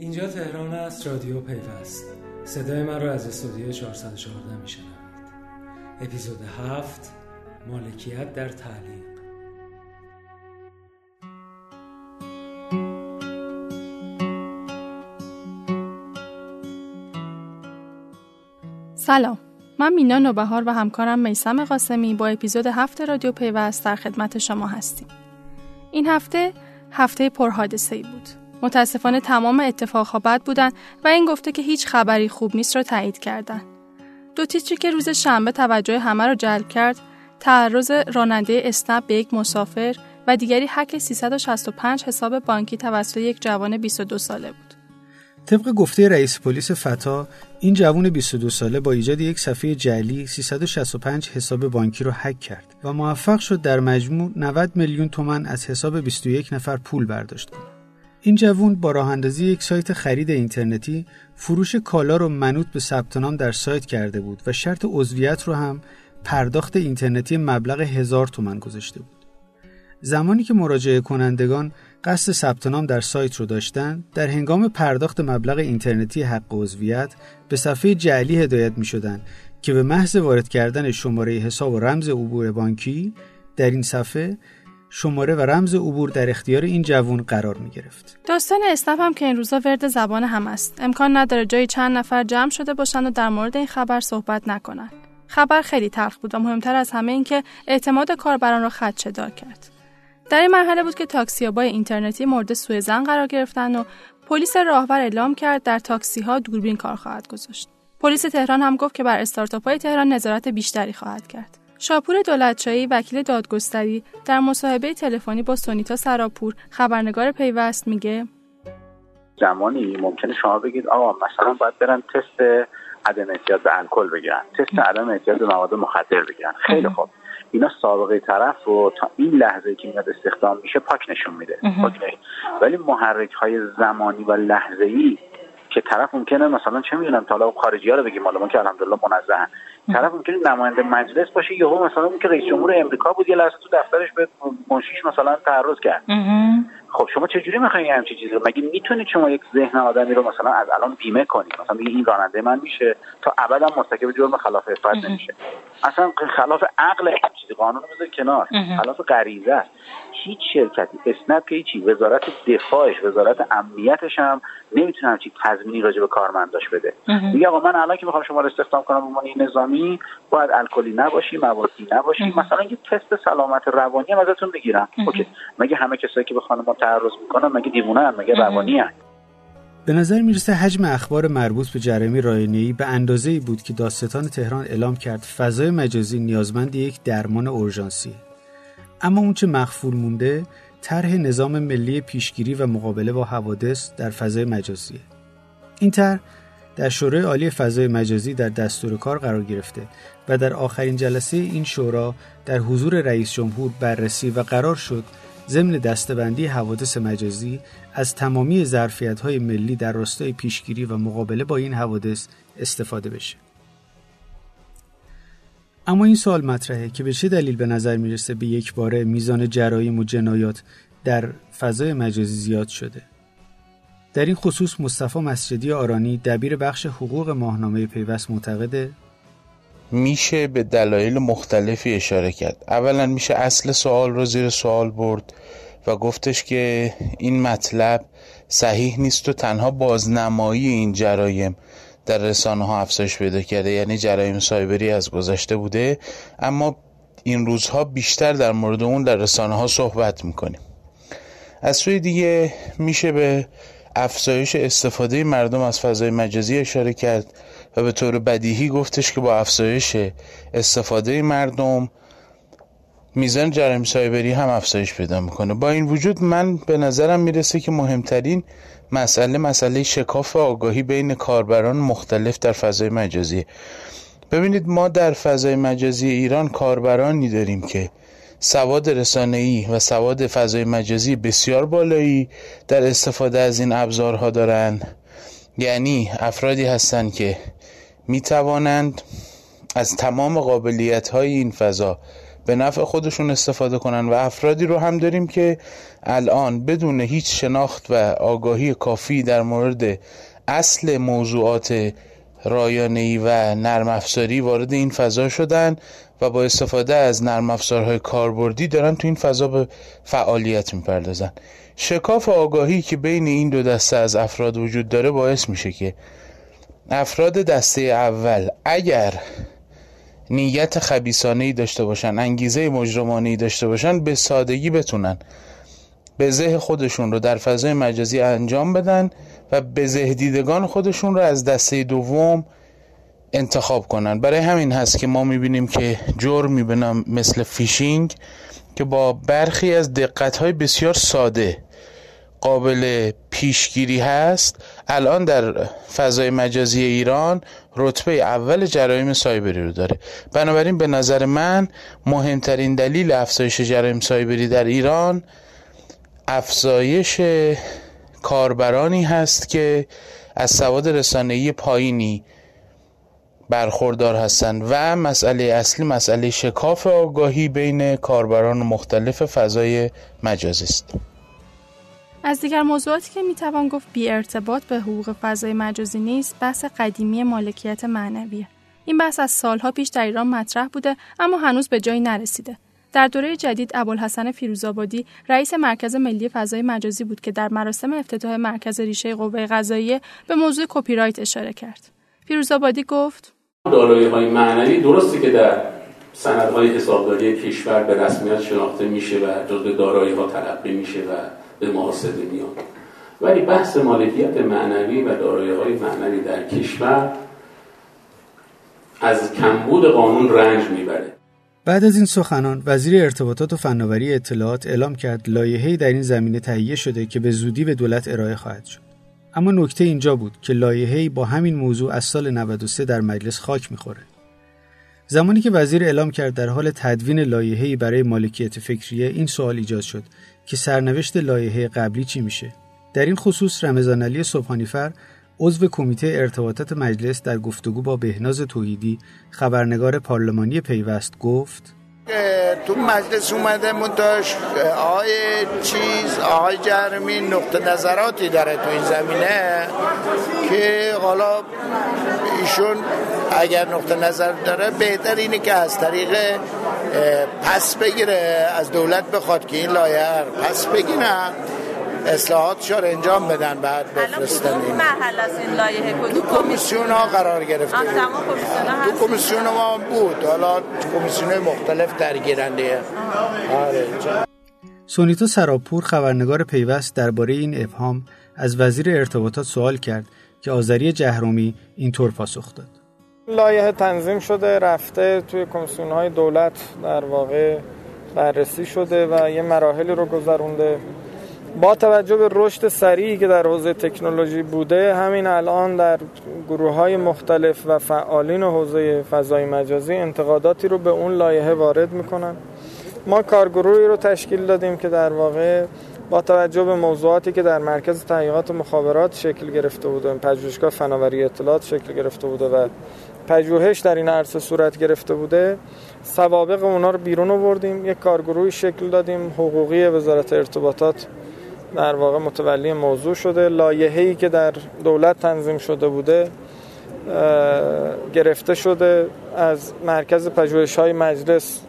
اینجا تهران است رادیو پیوست. صدای من رو از استودیو 414 میشنوید. اپیزود هفت مالکیت در تعلیق. سلام. من مینا نوبهار و همکارم میسم قاسمی با اپیزود هفت رادیو پیوست در خدمت شما هستیم. این هفته هفته پرحادثه ای بود. متاسفانه تمام اتفاقها بد بودن و این گفته که هیچ خبری خوب نیست را تایید کردن. دو تیتری که روز شنبه توجه همه را جلب کرد تعرض راننده اسنپ به یک مسافر و دیگری حک 365 حساب بانکی توسط یک جوان 22 ساله بود. طبق گفته رئیس پلیس فتا این جوان 22 ساله با ایجاد یک صفحه جعلی 365 حساب بانکی را حک کرد و موفق شد در مجموع 90 میلیون تومن از حساب 21 نفر پول برداشت کند. این جوون با راه اندازی یک سایت خرید اینترنتی فروش کالا رو منوط به ثبت نام در سایت کرده بود و شرط عضویت رو هم پرداخت اینترنتی مبلغ هزار تومن گذاشته بود. زمانی که مراجعه کنندگان قصد ثبت نام در سایت رو داشتن در هنگام پرداخت مبلغ اینترنتی حق عضویت به صفحه جعلی هدایت می شدن که به محض وارد کردن شماره حساب و رمز عبور بانکی در این صفحه شماره و رمز عبور در اختیار این جوون قرار می گرفت. داستان اسنپ هم که این روزا ورد زبان هم است. امکان نداره جای چند نفر جمع شده باشن و در مورد این خبر صحبت نکنن. خبر خیلی تلخ بود و مهمتر از همه این که اعتماد کاربران را خدشه دار کرد. در این مرحله بود که تاکسیابای اینترنتی مورد سوء زن قرار گرفتن و پلیس راهور اعلام کرد در تاکسی ها دوربین کار خواهد گذاشت. پلیس تهران هم گفت که بر استارتاپ های تهران نظارت بیشتری خواهد کرد. شاپور دولتچایی وکیل دادگستری در مصاحبه تلفنی با سونیتا سراپور خبرنگار پیوست میگه. زمانی ممکنه شما بگید آقا مثلا باید برن تست عدم اعتیاد به الکل بگیرن. تست عدم اعتیاد به مواد مخدر بگیرن. خیلی خوب. اینا سابقه طرف رو تا این لحظه که میاد استخدام میشه پاک نشون میده. ولی محرک های زمانی و لحظه ای که طرف ممکنه مثلا چه می‌دونم تا خارجی ها رو بگیم حالا که الحمدلله منزهن طرف ممکنه نماینده مجلس باشه یهو مثلا اون که رئیس جمهور امریکا بود یه لحظه تو دفترش به منشیش مثلا تعرض کرد. خب شما چجوری می‌خواین همچین چیزی رو؟ مگه می‌تونید شما یک ذهن آدمی رو مثلا از الان بیمه کنید مثلا بگید این راننده من میشه تا ابدا مرتکب جرم خلاف افراد نمیشه. اصلا خلاف عقل چیزی قانون بذار کنار. خلاف غریزه است. هیچ شرکتی اسنپ که هیچی وزارت دفاعش وزارت امنیتش هم نمی‌تونه همچین تضمینی راجع به کارمنداش بده. میگه آقا من الان که می‌خوام شما رو استخدام کنم به عنوان نظامی باید الکلی نباشی موادی نباشی. مثلا یه تست سلامت روانی هم ازتون بگیرم. اوکی. مگه همه کسایی که به خانم تعرض می‌کنن مگه دیوونه مگه روانی هن؟ به نظر می‌رسه حجم اخبار مربوط به جرمی رایانه‌ای به اندازه ای بود که داستان تهران اعلام کرد فضای مجازی نیازمند یک درمان اورژانسی. اما اونچه مخفول مونده طرح نظام ملی پیشگیری و مقابله با حوادث در فضای مجازی این طرح در شورای عالی فضای مجازی در دستور کار قرار گرفته و در آخرین جلسه این شورا در حضور رئیس جمهور بررسی و قرار شد ضمن دستبندی حوادث مجازی از تمامی ظرفیت های ملی در راستای پیشگیری و مقابله با این حوادث استفاده بشه. اما این سوال مطرحه که به چه دلیل به نظر می‌رسه به یک باره میزان جرایم و جنایات در فضای مجازی زیاد شده در این خصوص مصطفی مسجدی آرانی دبیر بخش حقوق ماهنامه پیوست معتقده میشه به دلایل مختلفی اشاره کرد. اولا میشه اصل سوال رو زیر سوال برد و گفتش که این مطلب صحیح نیست و تنها بازنمایی این جرایم در رسانه ها افزایش پیدا کرده یعنی جرایم سایبری از گذشته بوده. اما این روزها بیشتر در مورد اون در رسانه ها صحبت می‌کنیم. از سوی دیگه میشه به افزایش استفاده مردم از فضای مجازی اشاره کرد. و به طور بدیهی گفتش که با افزایش استفاده مردم میزان جرایم سایبری هم افزایش پیدا می‌کنه. با این وجود من به نظرم می‌رسه که مهمترین مسئله مسئله شکاف آگاهی بین کاربران مختلف در فضای مجازی ببینید ما در فضای مجازی ایران کاربرانی داریم که سواد رسانه‌ای و سواد فضای مجازی بسیار بالایی در استفاده از این ابزارها دارند یعنی افرادی هستند که می توانند از تمام قابلیت های این فضا به نفع خودشون استفاده کنن و افرادی رو هم داریم که الان بدون هیچ شناخت و آگاهی کافی در مورد اصل موضوعات رایانه‌ای و نرم افزاری وارد این فضا شدن و با استفاده از نرم افزارهای کاربردی دارن تو این فضا به فعالیت می‌پردازن. شکاف آگاهی که بین این دو دسته از افراد وجود داره باعث میشه که افراد دسته اول اگر نیت خبیسانه ای داشته باشن انگیزه مجرمانه ای داشته باشن به سادگی بتونن به زه خودشون رو در فضای مجازی انجام بدن و به زهدیدگان خودشون رو از دسته دوم انتخاب کنن. برای همین هست که ما می‌بینیم که جرم می‌بینم مثل فیشینگ که با برخی از دقتهای بسیار ساده قابل پیشگیری هست الان در فضای مجازی ایران رتبه اول جرایم سایبری رو داره بنابراین به نظر من مهمترین دلیل افزایش جرایم سایبری در ایران افزایش کاربرانی هست که از سواد رسانه‌ای پایینی برخوردار هستند و مسئله اصلی مسئله شکاف آگاهی بین کاربران مختلف فضای مجازی است. از دیگر موضوعاتی که می‌توان گفت بی ارتباط به حقوق فضای مجازی نیست بحث قدیمی مالکیت معنویه. این بحث از سالها پیش در ایران مطرح بوده اما هنوز به جایی نرسیده. در دوره جدید ابوالحسن فیروزآبادی رئیس مرکز ملی فضای مجازی بود که در مراسم افتتاح مرکز رشد قوه قضاییه به موضوع کپی رایت اشاره کرد. فیروزآبادی گفت: دارایی های معنوی درسته که در سندهای حسابداری کشور به رسمیت شناخته میشه و جزء دارایی ها تلقی میشه و به محاسبه میاد ولی بحث مالکیت معنوی و دارایی های معنوی در کشور از کمبود قانون رنج می‌بره. بعد از این سخنان وزیر ارتباطات و فناوری اطلاعات اعلام کرد لایحه‌ای در این زمینه تهیه شده که به زودی به دولت ارائه خواهد شد. اما نکته اینجا بود که لایحه‌ای با همین موضوع از سال 93 در مجلس خاک می‌خوره. زمانی که وزیر اعلام کرد در حال تدوین لایحه‌ای برای مالکیت فکریه این سوال ایجاد شد که سرنوشت لایحه قبلی چی میشه؟ در این خصوص رمضان علی صبحانیفر عضو کمیته ارتباطات مجلس در گفتگو با بهناز توحیدی خبرنگار پارلمانی پیوست گفت تو مجلس اومده منتاش آقای چیز آقای جرمی نقطه نظراتی داره تو این زمینه که حالا ایشون اگر نقطه نظر داره بهتر اینه که از طریق پس بگیره از دولت بخواد که این لایه پس بگیرن اصلاحات رو انجام بدن بعد بفرستن این. محل از این لایحه تو کمیسیون؟ ها قرار گرفته. تو کمیسیون ما بود. حالا کمیسیون مختلف درگیرنده آره سونیتا سراپور خبرنگار پیوست درباره این ابهام از وزیر ارتباطات سوال کرد که آذری جهرومی اینطور پاسخ داد. لایحه تنظیم شده رفته توی کمیسیون های دولت در واقع بررسی شده و یه مراحلی رو گذرونده. با توجه به رشد سریعی که در حوزه تکنولوژی بوده همین الان در گروه های مختلف و فعالین حوزه فضای مجازی انتقاداتی رو به اون لایحه وارد می‌کنن. ما کارگروهی رو تشکیل دادیم که در واقع با توجه به موضوعاتی که در مرکز تحقیقات مخابرات شکل گرفته بوده پژوهشگاه فناوری اطلاعات شکل گرفته بوده و پژوهش در این عرصه صورت گرفته بوده. سوابق اونا رو بیرون آوردیم یک کارگروهی شکل دادیم. حقوقی وزارت ارتباطات در واقع متولی موضوع شده. لایحه‌ای که در دولت تنظیم شده بوده گرفته شده. از مرکز پژوهش های مجلس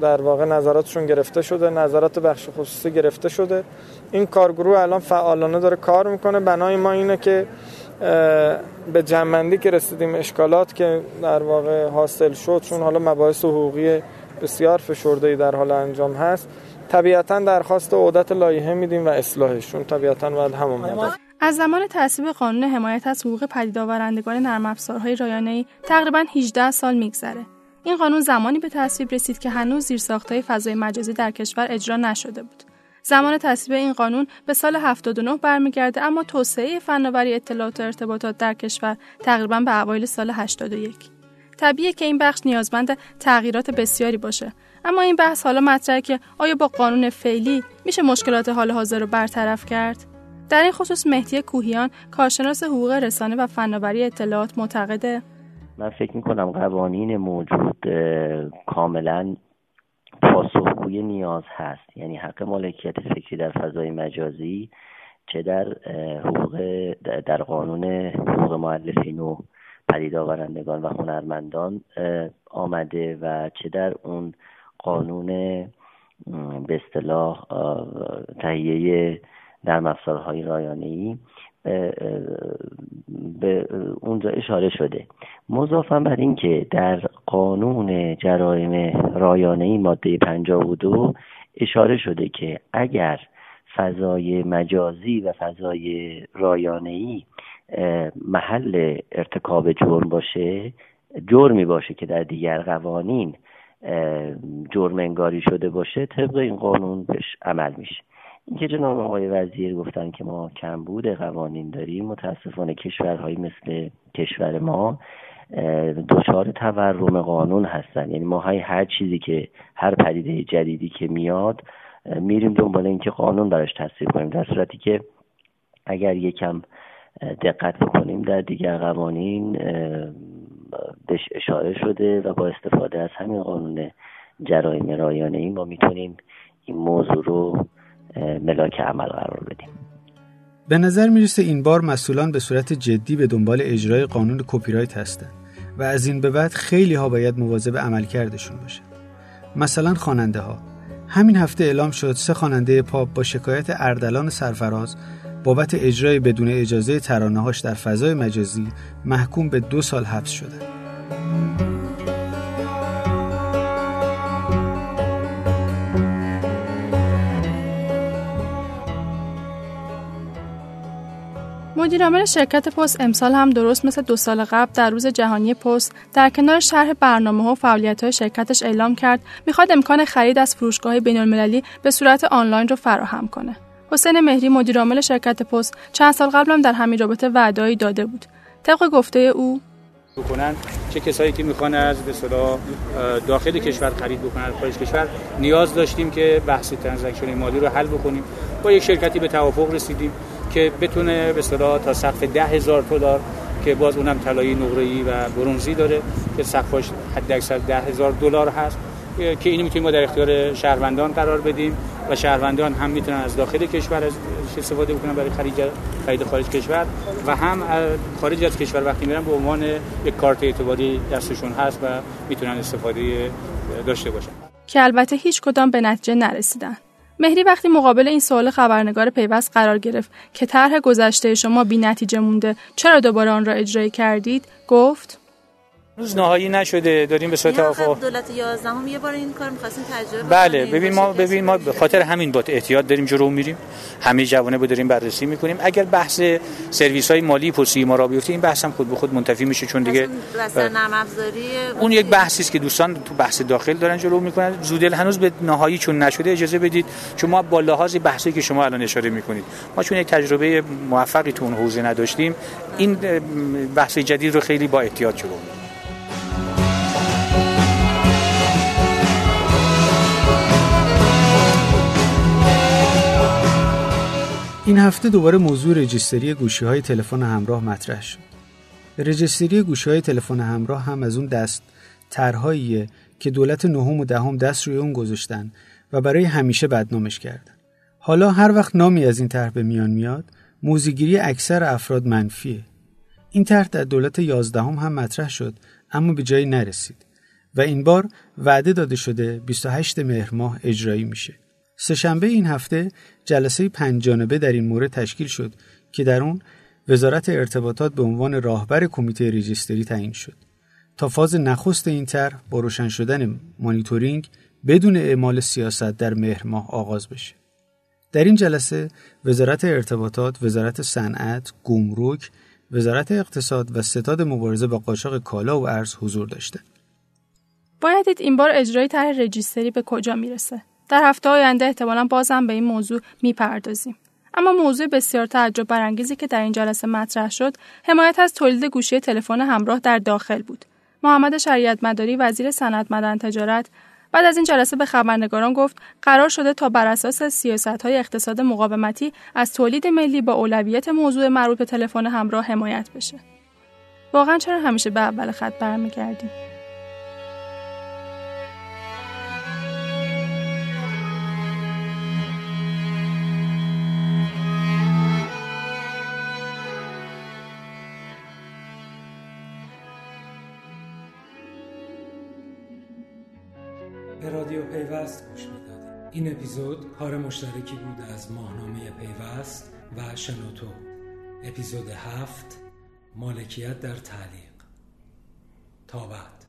در واقع نظراتشون گرفته شده. نظرات بخش خصوصی گرفته شده. این کارگروه الان فعالانه داره کار می‌کنه. بنای ما اینه که به جنبندی که رسیدیم اشکالات که در واقع حاصل شد چون حالا مباحث حقوقی بسیار فشرده در حال انجام هست طبیعتا درخواست عودت لایحه میدیم و اصلاحشون طبیعتا باید همون از زمان تصویب قانون حمایت از حقوق پدید آورندگان نرم افزارهای رایانه‌ای تقریبا 18 سال میگذره. این قانون زمانی به تصویب رسید که هنوز زیرساختهای فضای مجازی در کشور اجرا نشده بود. زمان تصویب این قانون به سال 79 برمیگرده اما توسعه فناوری اطلاعات و ارتباطات در کشور تقریبا به اوایل سال 81. طبیعیه که این بخش نیازمند تغییرات بسیاری باشه. اما این بحث حالا مطرحه که آیا با قانون فعلی میشه مشکلات حال حاضر رو برطرف کرد؟ در این خصوص مهدی کوهیان کارشناس حقوق رسانه و فناوری اطلاعات معتقده. من فکر می‌کنم قوانین موجود کاملا پاسخگوی نیاز هست. یعنی حق مالکیت فکری در فضای مجازی چه در حقوق در قانون حقوق معلفین و پدید آورندگان و هنرمندان آمده و چه در اون قانون به اصطلاح تهیه در افزارهای رایانه ای به اونجا اشاره شده. مضافم بر اینکه در قانون جرایم رایانه ای ماده 52 اشاره شده که اگر فضای مجازی و فضای رایانه ای محل ارتکاب جرم باشه جرمی باشه که در دیگر قوانین جرم انگاری شده باشه طبق این قانون بهش عمل میشه. اینکه جناب آقای وزیر گفتن که ما کمبود قوانین داریم متاسفانه کشورهایی مثل کشور ما دچار تورم قانون هستن. یعنی ما های هر چیزی که هر پدیده جدیدی که میاد میریم دنبال اینکه قانون براش تصویر کنیم. در صورتی که اگر یکم دقت بکنیم در دیگر قوانین بهش اشاره شده و با استفاده از همین قانون جرایم رایانه ای ما می‌تونیم این موضوع رو ملاک عمل قرار بدیم. به نظر می‌رسه این بار مسئولان به صورت جدی به دنبال اجرای قانون کپی رایت هستند و از این به بعد خیلی ها باید مواظب عملکردشون باشه مثلا خواننده ها همین هفته اعلام شد سه خواننده پاپ با شکایت اردلان سرفراز بابت اجرای بدون اجازه ترانه‌هاش در فضای مجازی محکوم به دو سال حبس شدند. مدیرعامل شرکت پست امسال هم درست مثل دو سال قبل در روز جهانی پست در کنار شرح برنامه ها و فعالیت های شرکتش اعلام کرد می‌خواد امکان خرید از فروشگاه بین المللی به صورت آنلاین رو فراهم کنه. حسین مهری مدیرعامل شرکت پست چند سال قبل هم در همین رابطه وعدهایی داده بود. طبق گفته او بکنن چه کسایی که می‌خوان از به داخل کشور خرید بکنن خارج کشور نیاز داشتیم که بحث ترانزکشن مالی رو حل بکنیم با یک شرکتی به توافق رسیدیم که بتونه به تا سقف ده هزار دلار که باز اونم طلایی نقره‌ای و برونزی داره که سقفش حد اکثر ده هزار دلار هست که اینو می‌تونیم ما در اختیار شهروندان قرار بدیم و شهروندان هم می‌تونن از داخل کشور از استفاده بکنن برای خرید خرید خارج کشور و هم خارج از کشور وقتی میرن به عنوان یک کارت اعتباری دستشون هست و می‌تونن استفاده داشته باشن. که البته هیچ کدام به نتیجه نرسیدن. مهری وقتی مقابل این سوال خبرنگار پیوست قرار گرفت که طرح گذشته شما بی نتیجه مونده چرا دوباره آن را اجرایی کردید؟ گفت روز نهایی نشده داریم به صورت آفا دولت 11 هم یه بار این کار می‌خواستیم تجربه بله ببین ما ببین ما به خاطر همین با احتیاط داریم جلو میریم. همه جوانه بود داریم بررسی می‌کنیم. اگر بحث سرویس های مالی پستی ما را بیفته این بحث هم خود به خود منتفی میشه چون دیگه افزاری اون یک بحثی است که دوستان تو بحث داخل دارن جلو می‌کنن. زودل هنوز به نهایی چون نشده اجازه بدید. چون ما با لحاظ بحثی که شما الان اشاره می‌کنید. ما چون یک تجربه موفقی تو اون حوزه نداشتیم این بحث جدید رو خیلی با احتیاط جلو این هفته دوباره موضوع رجیستری گوشی های تلفن همراه مطرح شد. رجیستری گوشی های تلفن همراه هم از اون دست طرحهاییه که دولت نهم و دهم دست روی اون گذاشتن و برای همیشه بدنامش کردن. حالا هر وقت نامی از این طرح به میان میاد، موزیگیری اکثر افراد منفیه. این طرح در دولت یازدهم هم مطرح شد اما به جایی نرسید و این بار وعده داده شده 28 مهر ماه اجرایی میشه. سهشنبه این هفته جلسه پنج جانبه در این مورد تشکیل شد که در اون وزارت ارتباطات به عنوان راهبر کمیته رجیستری تعیین شد تا فاز نخست این طرح با روشن شدن مانیتورینگ بدون اعمال سیاست در مهر ماه آغاز بشه در این جلسه وزارت ارتباطات، وزارت صنعت، گمرک، وزارت اقتصاد و ستاد مبارزه با قاچاق کالا و ارز حضور داشته. باید دید این بار اجرای طرح رجیستری به کجا می‌رسه. در هفته آینده احتمالا بازم به این موضوع می‌پردازیم. اما موضوع بسیار تعجب برانگیزی که در این جلسه مطرح شد حمایت از تولید گوشی تلفن همراه در داخل بود. محمد شریعت مداری وزیر صنعت مدن تجارت بعد از این جلسه به خبرنگاران گفت قرار شده تا بر اساس سیاست های اقتصاد مقاومتی از تولید ملی با اولویت موضوع مربوط به تلفن همراه حمایت بشه. واقعا چرا همیشه به اول خط برمیگردیم؟ به رادیو پیوست گوش می‌دادید این اپیزود کار مشترکی بود از ماهنامه پیوست و شنوتو. اپیزود هفت مالکیت در تعلیق. تا بعد.